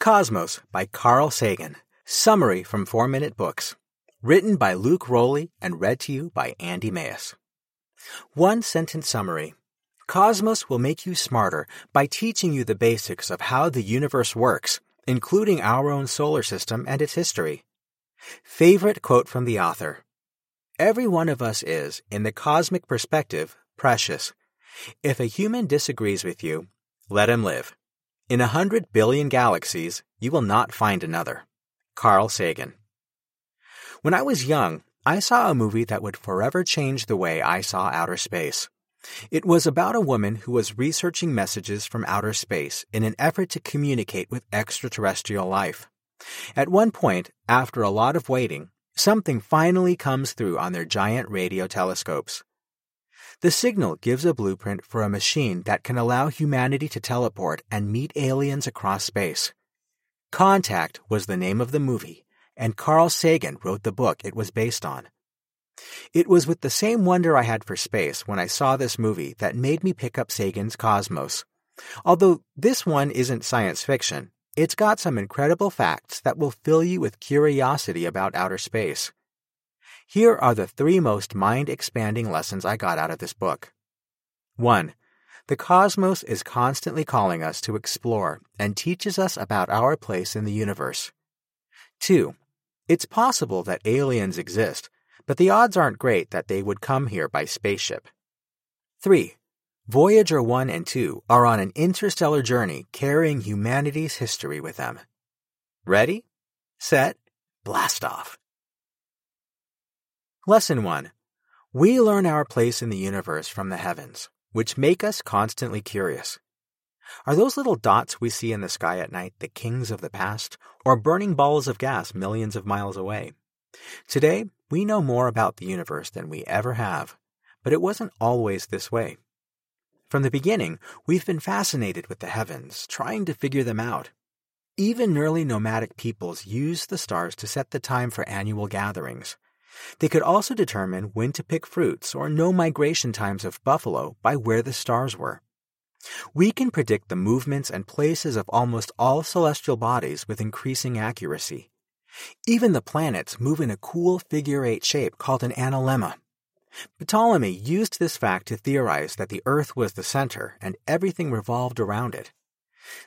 Cosmos by Carl Sagan. Summary from 4 Minute Books. Written by Luke Rowley and read to you by Andy Mayes. One sentence summary. Cosmos will make you smarter by teaching you the basics of how the universe works, including our own solar system and its history. Favorite quote from the author. Every one of us is, in the cosmic perspective, precious. If a human disagrees with you, let him live. In a hundred billion galaxies, you will not find another. Carl Sagan. When I was young, I saw a movie that would forever change the way I saw outer space. It was about a woman who was researching messages from outer space in an effort to communicate with extraterrestrial life. At one point, after a lot of waiting, something finally comes through on their giant radio telescopes. The signal gives a blueprint for a machine that can allow humanity to teleport and meet aliens across space. Contact was the name of the movie, and Carl Sagan wrote the book it was based on. It was with the same wonder I had for space when I saw this movie that made me pick up Sagan's Cosmos. Although this one isn't science fiction, it's got some incredible facts that will fill you with curiosity about outer space. Here are the three most mind expanding lessons I got out of this book. 1. The cosmos is constantly calling us to explore and teaches us about our place in the universe. 2. It's possible that aliens exist, but the odds aren't great that they would come here by spaceship. 3. Voyager 1 and 2 are on an interstellar journey carrying humanity's history with them. Ready? Set? Blast off. Lesson 1. We learn our place in the universe from the heavens, which make us constantly curious. Are those little dots we see in the sky at night the kings of the past, or burning balls of gas millions of miles away? Today, we know more about the universe than we ever have, but it wasn't always this way. From the beginning, we've been fascinated with the heavens, trying to figure them out. Even early nomadic peoples used the stars to set the time for annual gatherings. They could also determine when to pick fruits or know migration times of buffalo by where the stars were. We can predict the movements and places of almost all celestial bodies with increasing accuracy. Even the planets move in a cool figure eight shape called an analemma. Ptolemy used this fact to theorize that the Earth was the center and everything revolved around it.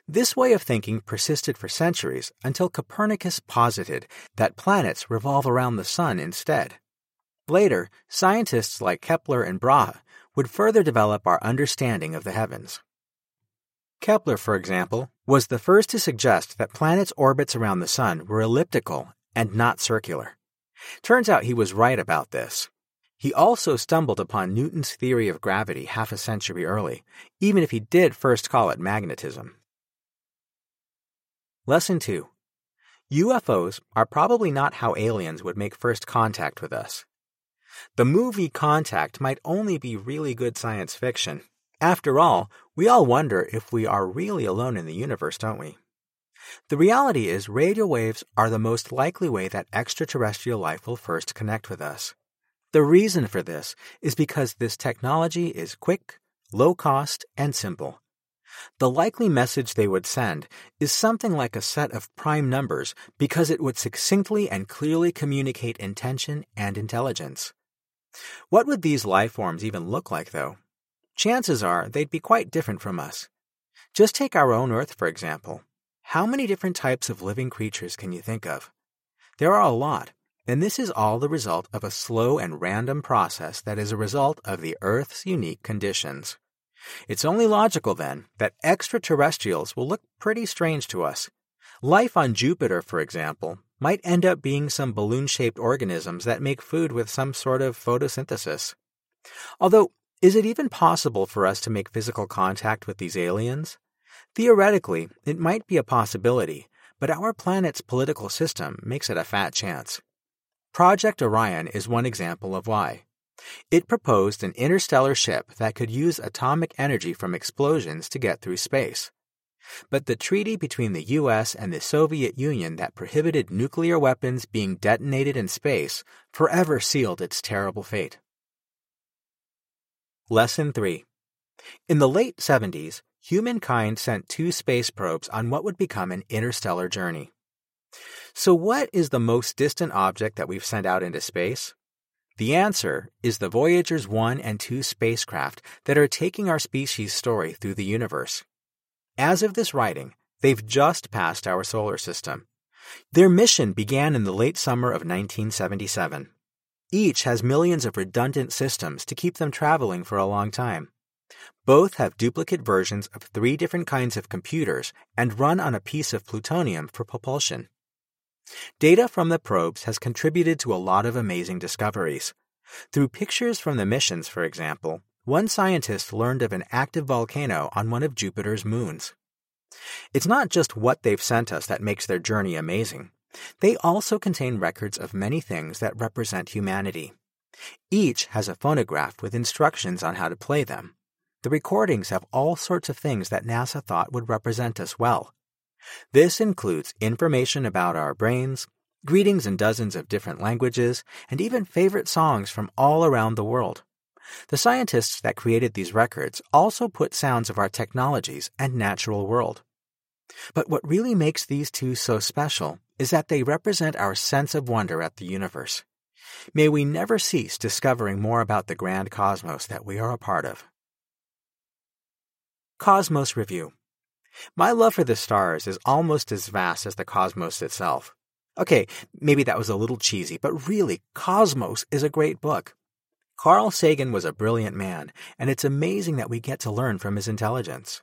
This way of thinking persisted for centuries until Copernicus posited that planets revolve around the Sun instead. Later, scientists like Kepler and Brahe would further develop our understanding of the heavens. Kepler, for example, was the first to suggest that planets' orbits around the Sun were elliptical and not circular. Turns out he was right about this. He also stumbled upon Newton's theory of gravity half a century early, even if he did first call it magnetism. Lesson 2 UFOs are probably not how aliens would make first contact with us. The movie Contact might only be really good science fiction. After all, we all wonder if we are really alone in the universe, don't we? The reality is, radio waves are the most likely way that extraterrestrial life will first connect with us. The reason for this is because this technology is quick, low cost, and simple. The likely message they would send is something like a set of prime numbers because it would succinctly and clearly communicate intention and intelligence. What would these life forms even look like, though? Chances are they'd be quite different from us. Just take our own Earth, for example. How many different types of living creatures can you think of? There are a lot, and this is all the result of a slow and random process that is a result of the Earth's unique conditions. It's only logical, then, that extraterrestrials will look pretty strange to us. Life on Jupiter, for example, might end up being some balloon shaped organisms that make food with some sort of photosynthesis. Although, is it even possible for us to make physical contact with these aliens? Theoretically, it might be a possibility, but our planet's political system makes it a fat chance. Project Orion is one example of why. It proposed an interstellar ship that could use atomic energy from explosions to get through space. But the treaty between the US and the Soviet Union that prohibited nuclear weapons being detonated in space forever sealed its terrible fate. Lesson 3 In the late 70s, humankind sent two space probes on what would become an interstellar journey. So, what is the most distant object that we've sent out into space? The answer is the Voyagers 1 and 2 spacecraft that are taking our species' story through the universe. As of this writing, they've just passed our solar system. Their mission began in the late summer of 1977. Each has millions of redundant systems to keep them traveling for a long time. Both have duplicate versions of three different kinds of computers and run on a piece of plutonium for propulsion. Data from the probes has contributed to a lot of amazing discoveries. Through pictures from the missions, for example, one scientist learned of an active volcano on one of Jupiter's moons. It's not just what they've sent us that makes their journey amazing. They also contain records of many things that represent humanity. Each has a phonograph with instructions on how to play them. The recordings have all sorts of things that NASA thought would represent us well. This includes information about our brains, greetings in dozens of different languages, and even favorite songs from all around the world. The scientists that created these records also put sounds of our technologies and natural world. But what really makes these two so special is that they represent our sense of wonder at the universe. May we never cease discovering more about the grand cosmos that we are a part of. Cosmos Review my love for the stars is almost as vast as the cosmos itself. Okay, maybe that was a little cheesy, but really, Cosmos is a great book. Carl Sagan was a brilliant man, and it's amazing that we get to learn from his intelligence.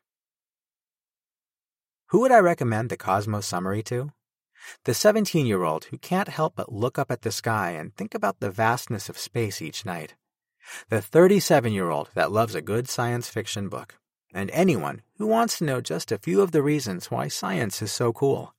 Who would I recommend the Cosmos summary to? The 17 year old who can't help but look up at the sky and think about the vastness of space each night. The 37 year old that loves a good science fiction book and anyone who wants to know just a few of the reasons why science is so cool.